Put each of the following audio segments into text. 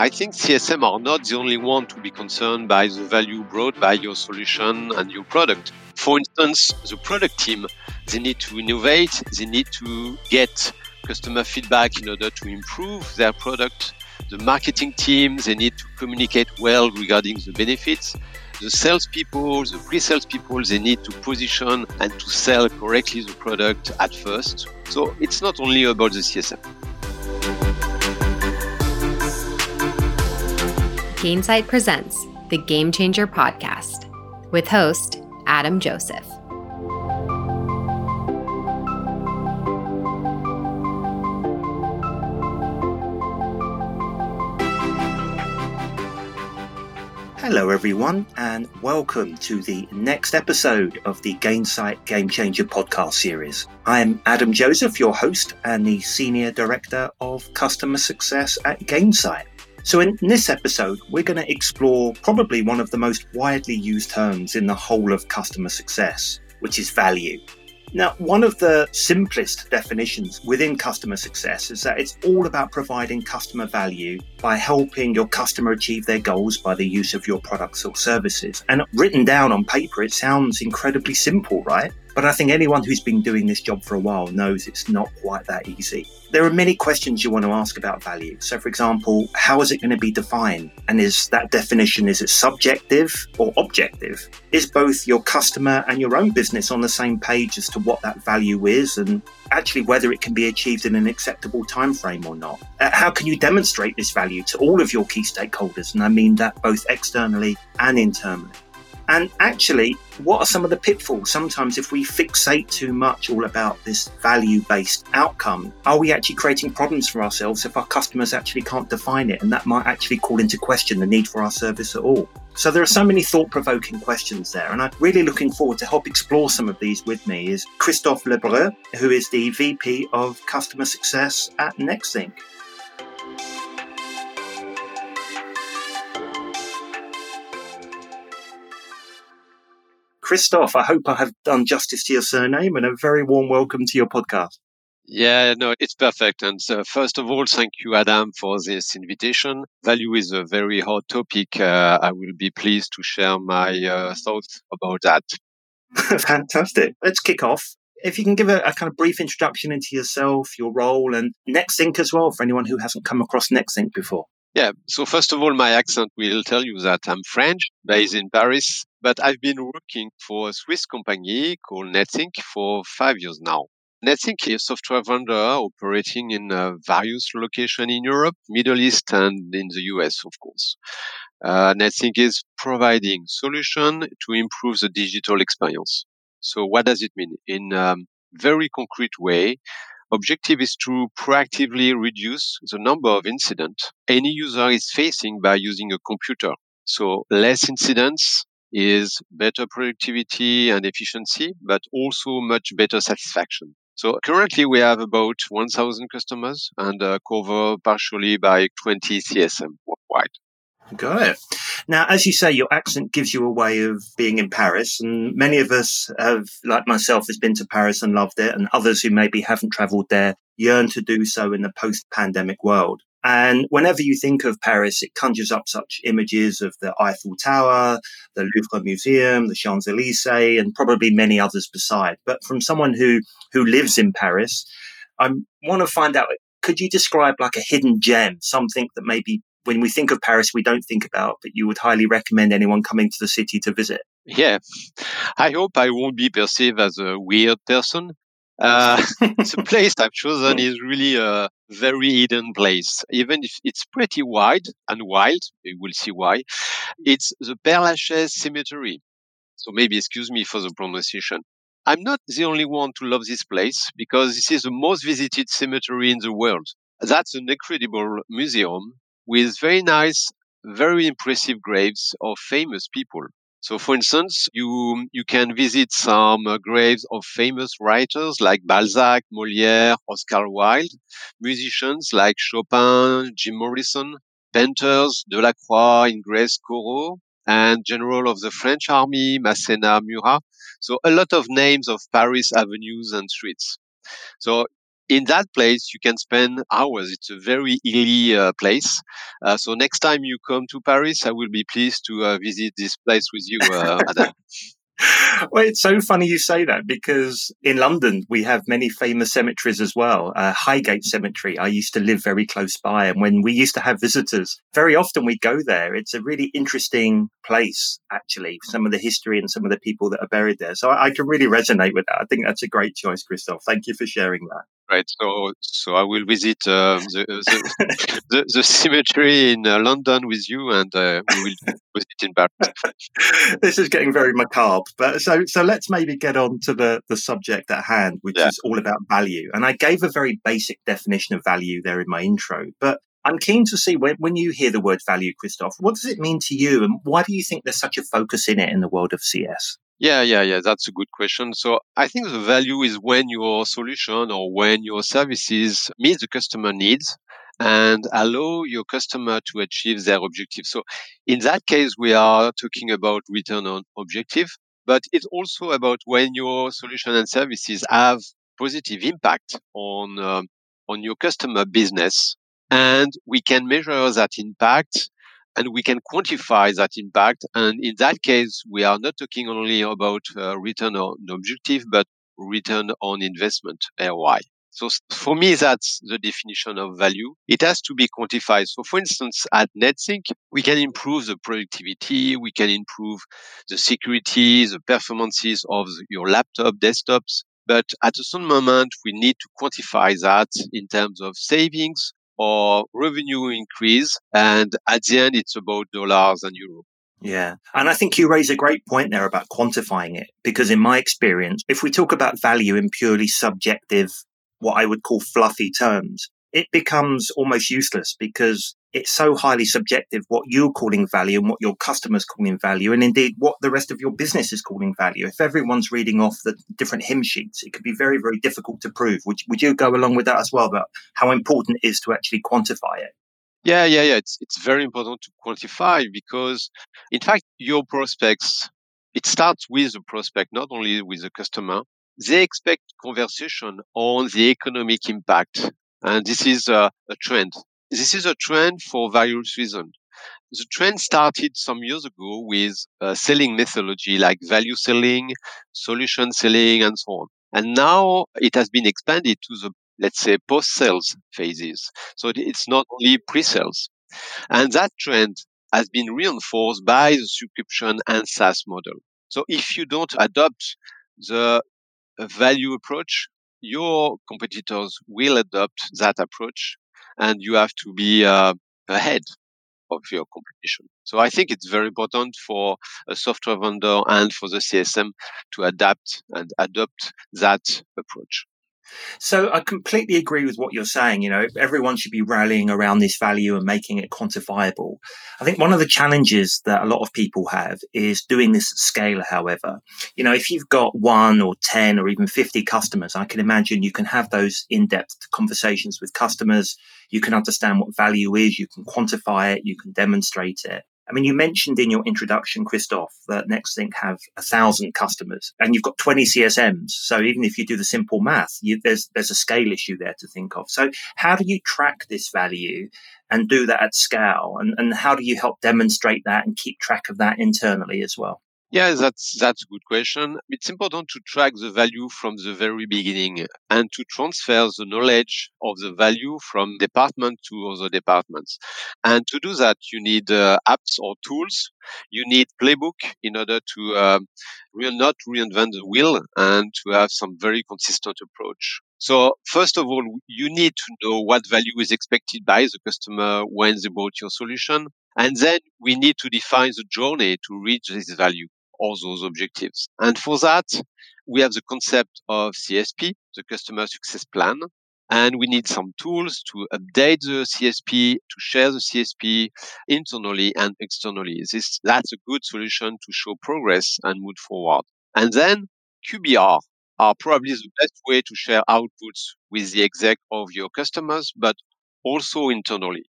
I think CSM are not the only one to be concerned by the value brought by your solution and your product. For instance, the product team, they need to innovate, they need to get customer feedback in order to improve their product. The marketing team, they need to communicate well regarding the benefits. The salespeople, the pre-sales people, they need to position and to sell correctly the product at first. So it's not only about the CSM. Gainsight presents the Game Changer podcast with host Adam Joseph. Hello, everyone, and welcome to the next episode of the Gainsight Game Changer podcast series. I'm Adam Joseph, your host and the Senior Director of Customer Success at Gainsight. So, in this episode, we're going to explore probably one of the most widely used terms in the whole of customer success, which is value. Now, one of the simplest definitions within customer success is that it's all about providing customer value by helping your customer achieve their goals by the use of your products or services. And written down on paper, it sounds incredibly simple, right? But I think anyone who's been doing this job for a while knows it's not quite that easy. There are many questions you want to ask about value. So, for example, how is it going to be defined? And is that definition, is it subjective or objective? Is both your customer and your own business on the same page as to what that value is and actually whether it can be achieved in an acceptable time frame or not? Uh, how can you demonstrate this value to all of your key stakeholders? And I mean that both externally and internally. And actually, what are some of the pitfalls? Sometimes, if we fixate too much all about this value based outcome, are we actually creating problems for ourselves if our customers actually can't define it? And that might actually call into question the need for our service at all. So, there are so many thought provoking questions there. And I'm really looking forward to help explore some of these with me is Christophe Lebreu, who is the VP of Customer Success at Nexthink. Christophe, I hope I have done justice to your surname and a very warm welcome to your podcast. Yeah, no, it's perfect. And uh, first of all, thank you, Adam, for this invitation. Value is a very hot topic. Uh, I will be pleased to share my uh, thoughts about that. Fantastic. Let's kick off. If you can give a, a, kind of brief introduction into yourself, your role, and Nexthink as well, for anyone who hasn't come across Nexthink before. Yeah. So first of all, my accent will tell you that I'm French, based in Paris, but I've been working for a Swiss company called Nexthink for five years now. Nexthink is a software vendor operating in uh, various locations in Europe, Middle East, and in the US, of course. Uh, Nexthink is providing solution to improve the digital experience. So what does it mean? In a um, very concrete way, objective is to proactively reduce the number of incidents any user is facing by using a computer. So less incidents is better productivity and efficiency, but also much better satisfaction. So currently we have about 1,000 customers and uh, cover partially by 20 CSM worldwide. Got it. Now, as you say, your accent gives you a way of being in Paris, and many of us have, like myself, has been to Paris and loved it, and others who maybe haven't travelled there yearn to do so in the post-pandemic world. And whenever you think of Paris, it conjures up such images of the Eiffel Tower, the Louvre Museum, the Champs Elysees, and probably many others beside. But from someone who who lives in Paris, I want to find out. Could you describe like a hidden gem, something that maybe when we think of Paris, we don't think about, but you would highly recommend anyone coming to the city to visit? Yeah, I hope I won't be perceived as a weird person. Uh, the place I've chosen is really a very hidden place, even if it's pretty wide and wild. You will see why. It's the Père Lachaise Cemetery. So maybe excuse me for the pronunciation. I'm not the only one to love this place because this is the most visited cemetery in the world. That's an incredible museum with very nice, very impressive graves of famous people. So, for instance, you you can visit some uh, graves of famous writers like Balzac, Molière, Oscar Wilde, musicians like Chopin, Jim Morrison, painters Delacroix, Ingres, Corot, and general of the French army Masséna Murat. So, a lot of names of Paris avenues and streets. So in that place, you can spend hours. It's a very hilly uh, place. Uh, so next time you come to Paris, I will be pleased to uh, visit this place with you, uh, Adam. well, it's so funny you say that because in London we have many famous cemeteries as well. Uh, Highgate Cemetery, I used to live very close by, and when we used to have visitors, very often we'd go there. It's a really interesting place, actually, some of the history and some of the people that are buried there. So I, I can really resonate with that. I think that's a great choice, Christophe. Thank you for sharing that. Right. So, so I will visit uh, the, the, the, the, cemetery in uh, London with you, and uh, we will visit in Paris. this is getting very macabre, but so so let's maybe get on to the the subject at hand, which yeah. is all about value. And I gave a very basic definition of value there in my intro, but I'm keen to see when, when you hear the word value, Christoph, what does it mean to you, and why do you think there's such a focus in it in the world of CS? Yeah, yeah, yeah. That's a good question. So I think the value is when your solution or when your services meet the customer needs and allow your customer to achieve their objective. So in that case, we are talking about return on objective, but it's also about when your solution and services have positive impact on, um, on your customer business. And we can measure that impact and we can quantify that impact. And in that case, we are not talking only about uh, return on objective, but return on investment, ROI. So for me, that's the definition of value. It has to be quantified. So for instance, at Nexthink, we can improve the productivity, we can improve the security, the performances of your laptop, desktops. But at a certain moment, we need to quantify that in terms of savings or revenue increase. And at the end, it's about dollars and euros. Yeah. And I think you raise a great point there about quantifying it, because in my experience, if we talk about value in purely subjective, what I would call fluffy terms, it becomes almost useless because it's so highly subjective what you're calling value and what your customers calling value, and indeed what the rest of your business is calling value. If everyone's reading off the different hymn sheets, it could be very, very difficult to prove. Would, would you go along with that as well about how important it is to actually quantify it? Yeah, yeah, yeah. It's it's very important to quantify because, in fact, your prospects. It starts with the prospect, not only with the customer. They expect conversation on the economic impact, and this is a, a trend this is a trend for various reasons. The trend started some years ago with uh, selling methodology like value selling, solution selling, and so on. And now it has been expanded to the, let's say, post-sales phases. So it's not only pre-sales. And that trend has been reinforced by the subscription and SaaS model. So if you don't adopt the value approach, your competitors will adopt that approach and you have to be uh, ahead of your competition. So I think it's very important for a software vendor and for the CSM to adapt and adopt that approach. So I completely agree with what you're saying. You know, everyone should be rallying around this value and making it quantifiable. I think one of the challenges that a lot of people have is doing this at scale, however. You know, if you've got one or 10 or even 50 customers, I can imagine you can have those in depth conversations with customers. You can understand what value is. You can quantify it. You can demonstrate it. I mean, you mentioned in your introduction, Christoph, that Nexthink have a thousand customers and you've got 20 CSMs. So even if you do the simple math, you, there's, there's a scale issue there to think of. So how do you track this value and do that at scale? And, and how do you help demonstrate that and keep track of that internally as well? Yeah, that's that's a good question. It's important to track the value from the very beginning and to transfer the knowledge of the value from department to other departments. And to do that, you need uh, apps or tools. You need playbook in order to uh, not reinvent the wheel and to have some very consistent approach. So first of all, you need to know what value is expected by the customer when they bought your solution. And then we need to define the journey to reach this value all those objectives. And for that, we have the concept of CSP, the customer success plan. And we need some tools to update the CSP, to share the CSP internally and externally. This, that's a good solution to show progress and move forward. And then QBR are probably the best way to share outputs with the exec of your customers, but also internally.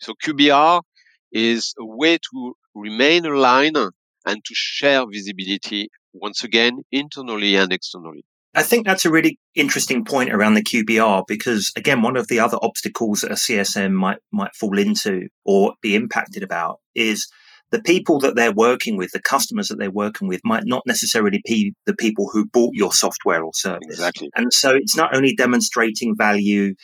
So QBR is a way to remain aligned and to share visibility once again internally and externally. I think that's a really interesting point around the QBR because again, one of the other obstacles that a CSM might might fall into or be impacted about is the people that they're working with, the customers that they're working with might not necessarily be the people who bought your software or service. Exactly. And so it's not only demonstrating value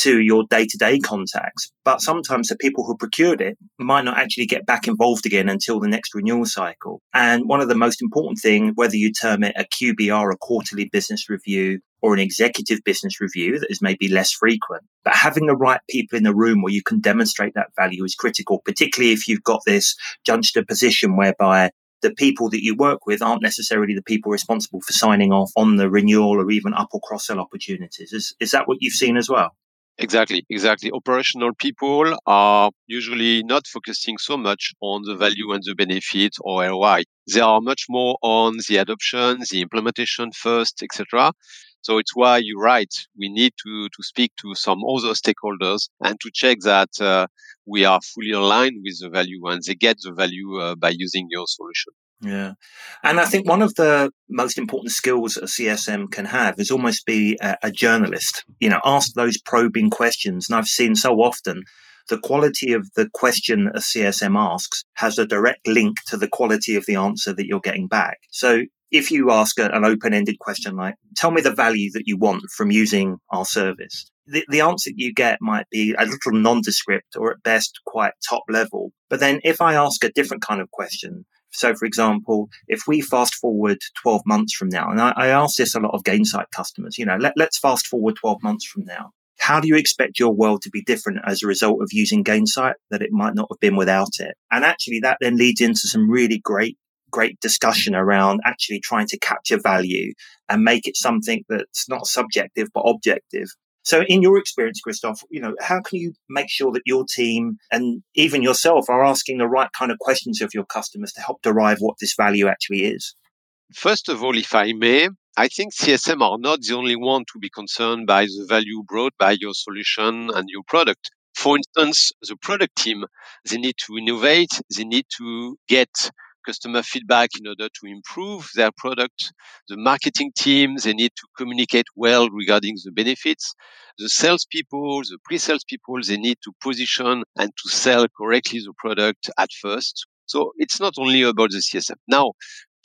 to your day to day contacts. But sometimes the people who procured it might not actually get back involved again until the next renewal cycle. And one of the most important things, whether you term it a QBR, a quarterly business review, or an executive business review that is maybe less frequent, but having the right people in the room where you can demonstrate that value is critical, particularly if you've got this juxtaposition whereby the people that you work with aren't necessarily the people responsible for signing off on the renewal or even up or cross sell opportunities. Is, is that what you've seen as well? Exactly, exactly. Operational people are usually not focusing so much on the value and the benefit or ROI. They are much more on the adoption, the implementation first, etc. So it's why you're right. We need to, to speak to some other stakeholders and to check that uh, we are fully aligned with the value and they get the value uh, by using your solution. Yeah. And I think one of the most important skills a CSM can have is almost be a, a, journalist, you know, ask those probing questions. And I've seen so often the quality of the question a CSM asks has a direct link to the quality of the answer that you're getting back. So if you ask an open ended question like, tell me the value that you want from using our service, the, the answer that you get might be a little nondescript or at best quite top level. But then if I ask a different kind of question, so, for example, if we fast forward 12 months from now, and I, I ask this a lot of Gainsight customers, you know, let, let's fast forward 12 months from now. How do you expect your world to be different as a result of using Gainsight that it might not have been without it? And actually, that then leads into some really great great discussion around actually trying to capture value and make it something that's not subjective but objective so, in your experience, Christoph, you know, how can you make sure that your team and even yourself are asking the right kind of questions of your customers to help derive what this value actually is? First of all, if I may, I think CSM are not the only one to be concerned by the value brought by your solution and your product. For instance, the product team, they need to innovate, they need to get customer feedback in order to improve their product. The marketing team, they need to communicate well regarding the benefits. The salespeople, the pre-sales people, they need to position and to sell correctly the product at first. So it's not only about the CSM. Now,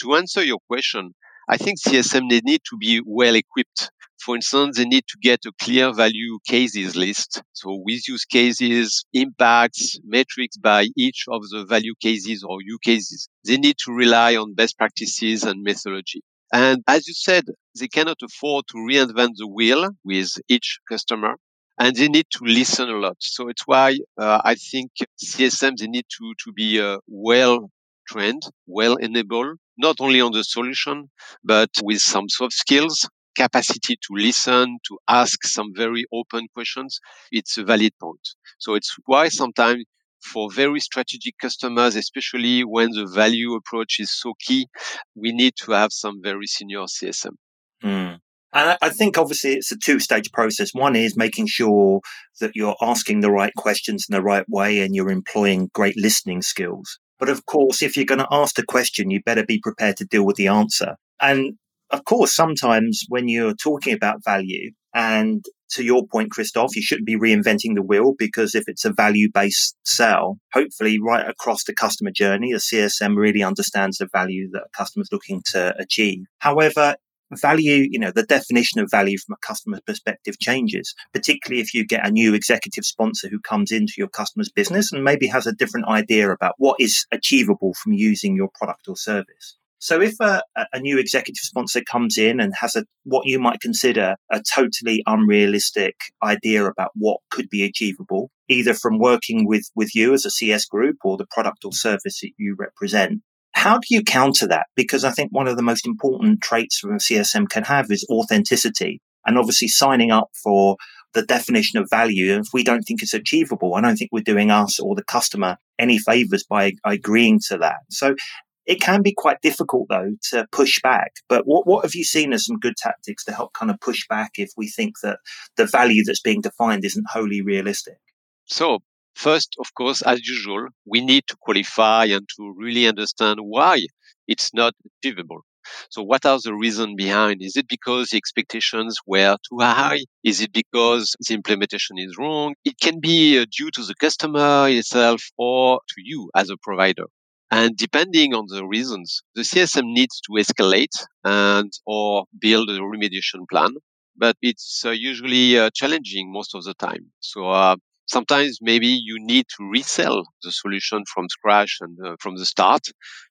to answer your question, I think CSM they need to be well equipped for instance, they need to get a clear value cases list. So with use cases, impacts, metrics by each of the value cases or use cases. They need to rely on best practices and methodology. And as you said, they cannot afford to reinvent the wheel with each customer and they need to listen a lot. So it's why uh, I think CSM, they need to, to be uh, well trained, well enabled, not only on the solution, but with some soft skills capacity to listen, to ask some very open questions, it's a valid point. So it's why sometimes for very strategic customers, especially when the value approach is so key, we need to have some very senior CSM. Mm. And I think obviously it's a two stage process. One is making sure that you're asking the right questions in the right way and you're employing great listening skills. But of course, if you're going to ask the question, you better be prepared to deal with the answer. And of course, sometimes when you're talking about value, and to your point, Christoph, you shouldn't be reinventing the wheel because if it's a value based sell, hopefully right across the customer journey, the CSM really understands the value that a customer is looking to achieve. However, value, you know, the definition of value from a customer perspective changes, particularly if you get a new executive sponsor who comes into your customer's business and maybe has a different idea about what is achievable from using your product or service. So if a, a, new executive sponsor comes in and has a what you might consider a totally unrealistic idea about what could be achievable, either from working with, with you as a CS group or the product or service that you represent, how do you counter that? Because I think one of the most important traits from a CSM can have is authenticity and obviously signing up for the definition of value. If we don't think it's achievable, I don't think we're doing us or the customer any favors by agreeing to that. So it can be quite difficult though to push back. But what, what have you seen as some good tactics to help kind of push back if we think that the value that's being defined isn't wholly realistic? So first, of course, as usual, we need to qualify and to really understand why it's not achievable. So what are the reasons behind? Is it because the expectations were too high? Is it because the implementation is wrong? It can be uh, due to the customer itself or to you as a provider. And depending on the reasons, the CSM needs to escalate and or build a remediation plan. But it's uh, usually uh, challenging most of the time. So uh, sometimes maybe you need to resell the solution from scratch and uh, from the start.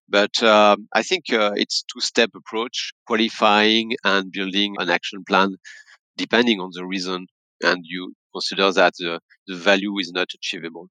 But um, I think uh, it's two-step approach, qualifying and building an action plan, depending on the reason, and you consider that the, the value is not achievable.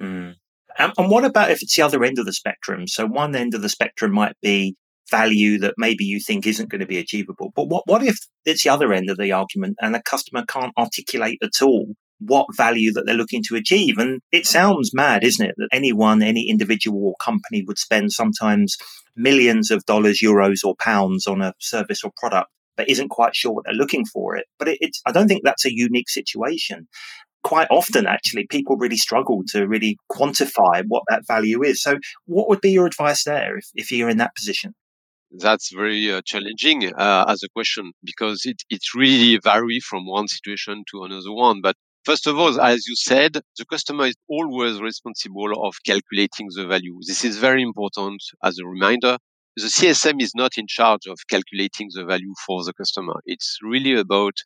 Mm. And, and what about if it's the other end of the spectrum? So one end of the spectrum might be value that maybe you think isn't going to be achievable. But what, what if it's the other end of the argument and a customer can't articulate at all what value that they're looking to achieve? And it sounds mad, isn't it? That anyone, any individual or company would spend sometimes millions of dollars, euros or pounds on a service or product but isn't quite sure what they're looking for it. But it, it's, I don't think that's a unique situation quite often actually people really struggle to really quantify what that value is. So what would be your advice there if, if you're in that position? That's very uh, challenging uh, as a question because it, it really varies from one situation to another one. But first of all as you said the customer is always responsible of calculating the value. This is very important as a reminder. The csm is not in charge of calculating the value for the customer. It's really about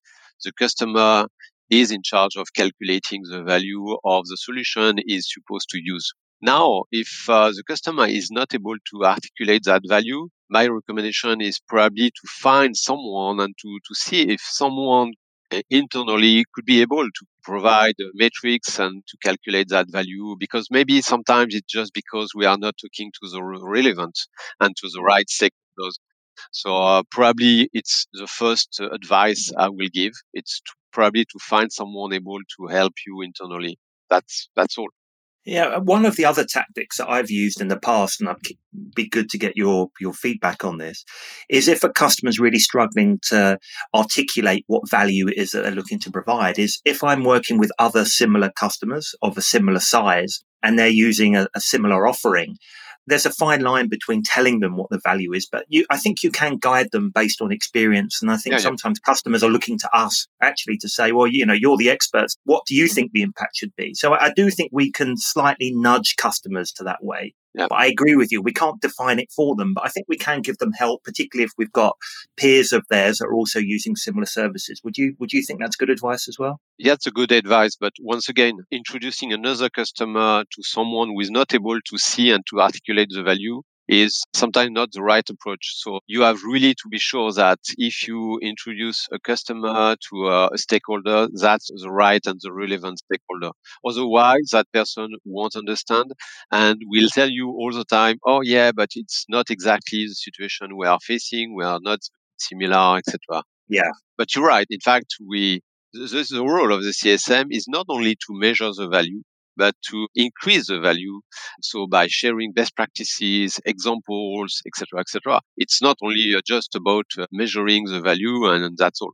the customer is in charge of calculating the value of the solution is supposed to use. Now, if uh, the customer is not able to articulate that value, my recommendation is probably to find someone and to, to see if someone uh, internally could be able to provide metrics and to calculate that value because maybe sometimes it's just because we are not talking to the relevant and to the right sectors so uh, probably it's the first advice I will give. It's to, probably to find someone able to help you internally. That's that's all. Yeah, uh, one of the other tactics that I've used in the past, and I'd be good to get your your feedback on this, is if a customer's really struggling to articulate what value it is that they're looking to provide, is if I'm working with other similar customers of a similar size and they're using a, a similar offering, there's a fine line between telling them what the value is, but you, I think you can guide them based on experience. And I think yeah, sometimes yeah. customers are looking to us actually to say, well, you know, you're the experts. What do you think the impact should be? So I, I do think we can slightly nudge customers to that way. Yeah. But I agree with you. We can't define it for them, but I think we can give them help, particularly if we've got peers of theirs that are also using similar services. Would you would you think that's good advice as well? Yeah, it's a good advice. But once again, introducing another customer to someone who is not able to see and to articulate the value is sometimes not the right approach. So you have really to be sure that if you introduce a customer to a stakeholder, that's the right and the relevant stakeholder. Otherwise, that person won't understand and will tell you all the time, oh yeah, but it's not exactly the situation we are facing. We are not similar, etc. Yeah. But you're right. In fact, we, the, the role of the CSM is not only to measure the value, but to increase the value. So by sharing best practices, examples, etc., etc. It's not only uh, just about uh, measuring the value and that's all.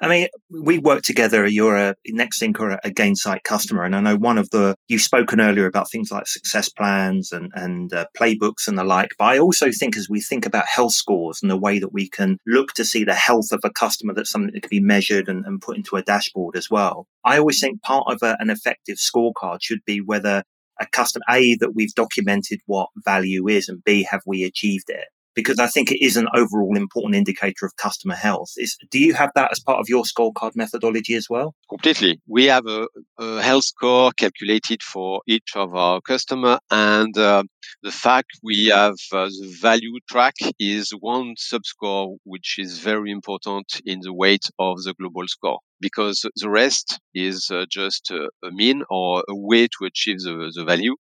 I mean, we work together. You're a Nexthink or a Gainsight customer, and I know one of the you've spoken earlier about things like success plans and and uh, playbooks and the like. But I also think as we think about health scores and the way that we can look to see the health of a customer, that's something that can be measured and, and put into a dashboard as well. I always think part of a, an effective scorecard should be whether a customer a that we've documented what value is, and b have we achieved it because I think it is an overall important indicator of customer health. Is, do you have that as part of your scorecard methodology as well? Completely. We have a, a health score calculated for each of our customer, and uh, the fact we have uh, the value track is one subscore, which is very important in the weight of the global score because the rest is uh, just a, mean or a way to achieve the, the value.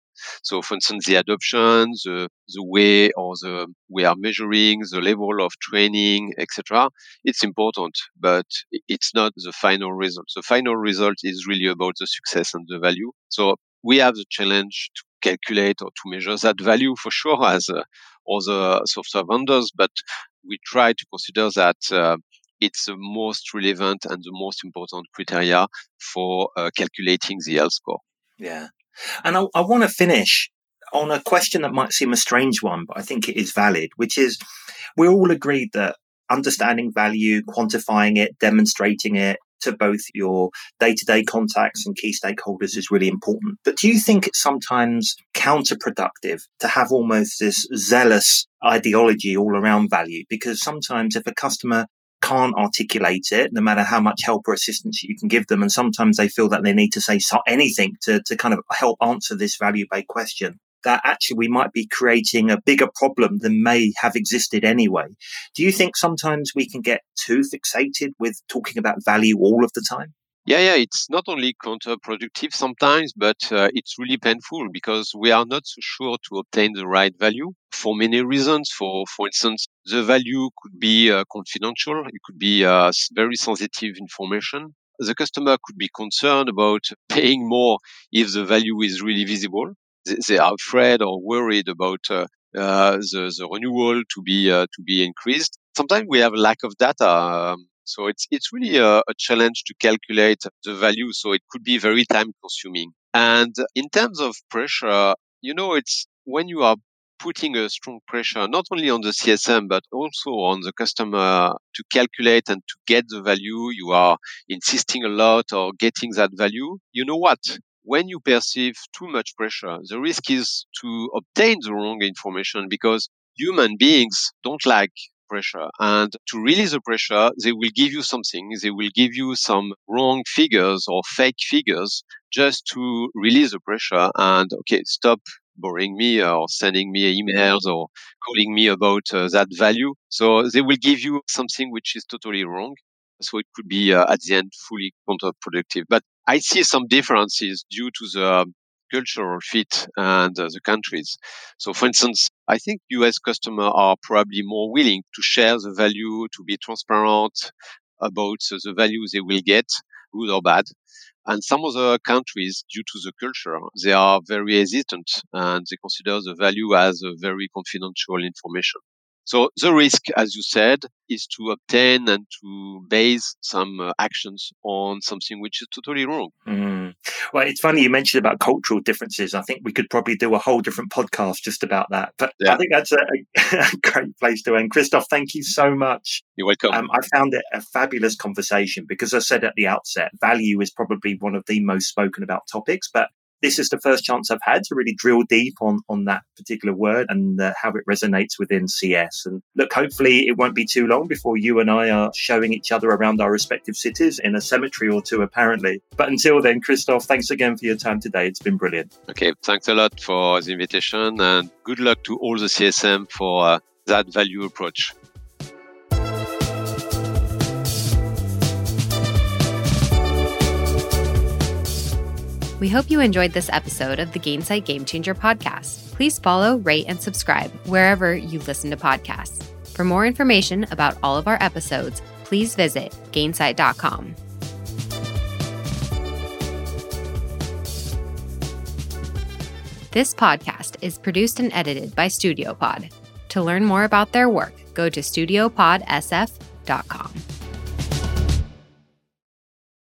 So, for instance, the adoption, the, the way or the we are measuring the level of training, etc. It's important, but it's not the final result. The final result is really about the success and the value. So we have the challenge to calculate or to measure that value for sure as uh, other software vendors, but we try to consider that uh, it's the most relevant and the most important criteria for uh, calculating the health score. Yeah. And I, I want to finish on a question that might seem a strange one, but I think it is valid, which is we all agreed that understanding value, quantifying it, demonstrating it, to both your day to day contacts and key stakeholders is really important. But do you think it's sometimes counterproductive to have almost this zealous ideology all around value? Because sometimes if a customer can't articulate it, no matter how much help or assistance you can give them. And sometimes they feel that they need to say anything to, to kind of help answer this value based question that actually we might be creating a bigger problem than may have existed anyway. Do you think sometimes we can get too fixated with talking about value all of the time? Yeah, yeah, it's not only counterproductive sometimes, but uh, it's really painful because we are not so sure to obtain the right value for many reasons. For, for instance, the value could be uh, confidential. It could be uh, very sensitive information. The customer could be concerned about paying more if the value is really visible they are afraid or worried about uh, uh, the, the renewal to be uh, to be increased. Sometimes we have a lack of data. Um, so it's it's really a, a, challenge to calculate the value. So it could be very time consuming. And in terms of pressure, you know, it's when you are putting a strong pressure not only on the CSM but also on the customer to calculate and to get the value. You are insisting a lot or getting that value. You know what? when you perceive too much pressure, the risk is to obtain the wrong information because human beings don't like pressure. And to release the pressure, they will give you something. They will give you some wrong figures or fake figures just to release the pressure and, okay, stop boring me or sending me emails or calling me about uh, that value. So they will give you something which is totally wrong. So it could be uh, at the end fully counterproductive. But I see some differences due to the cultural fit and uh, the countries. So, for instance, I think US customers are probably more willing to share the value, to be transparent about the value they will get, good or bad. And some other countries, due to the culture, they are very hesitant and they consider the value as a very confidential information. So the risk, as you said, is to obtain and to base some uh, actions on something which is totally wrong. Mm. Well, it's funny you mentioned about cultural differences. I think we could probably do a whole different podcast just about that. But yeah. I think that's a, a, great place to end. Christoph, thank you so much. You're welcome. Um, I found it a fabulous conversation because I said at the outset, value is probably one of the most spoken about topics, but this is the first chance I've had to really drill deep on on that particular word and uh, how it resonates within CS. And look, hopefully it won't be too long before you and I are showing each other around our respective cities in a cemetery or two, apparently. But until then, Christoph, thanks again for your time today. It's been brilliant. Okay, thanks a lot for the invitation and good luck to all the CSM for uh, that value approach. We hope you enjoyed this episode of the Gainsight Game Changer podcast. Please follow, rate, and subscribe wherever you listen to podcasts. For more information about all of our episodes, please visit gainsight.com. This podcast is produced and edited by StudioPod. To learn more about their work, go to studiopodsf.com.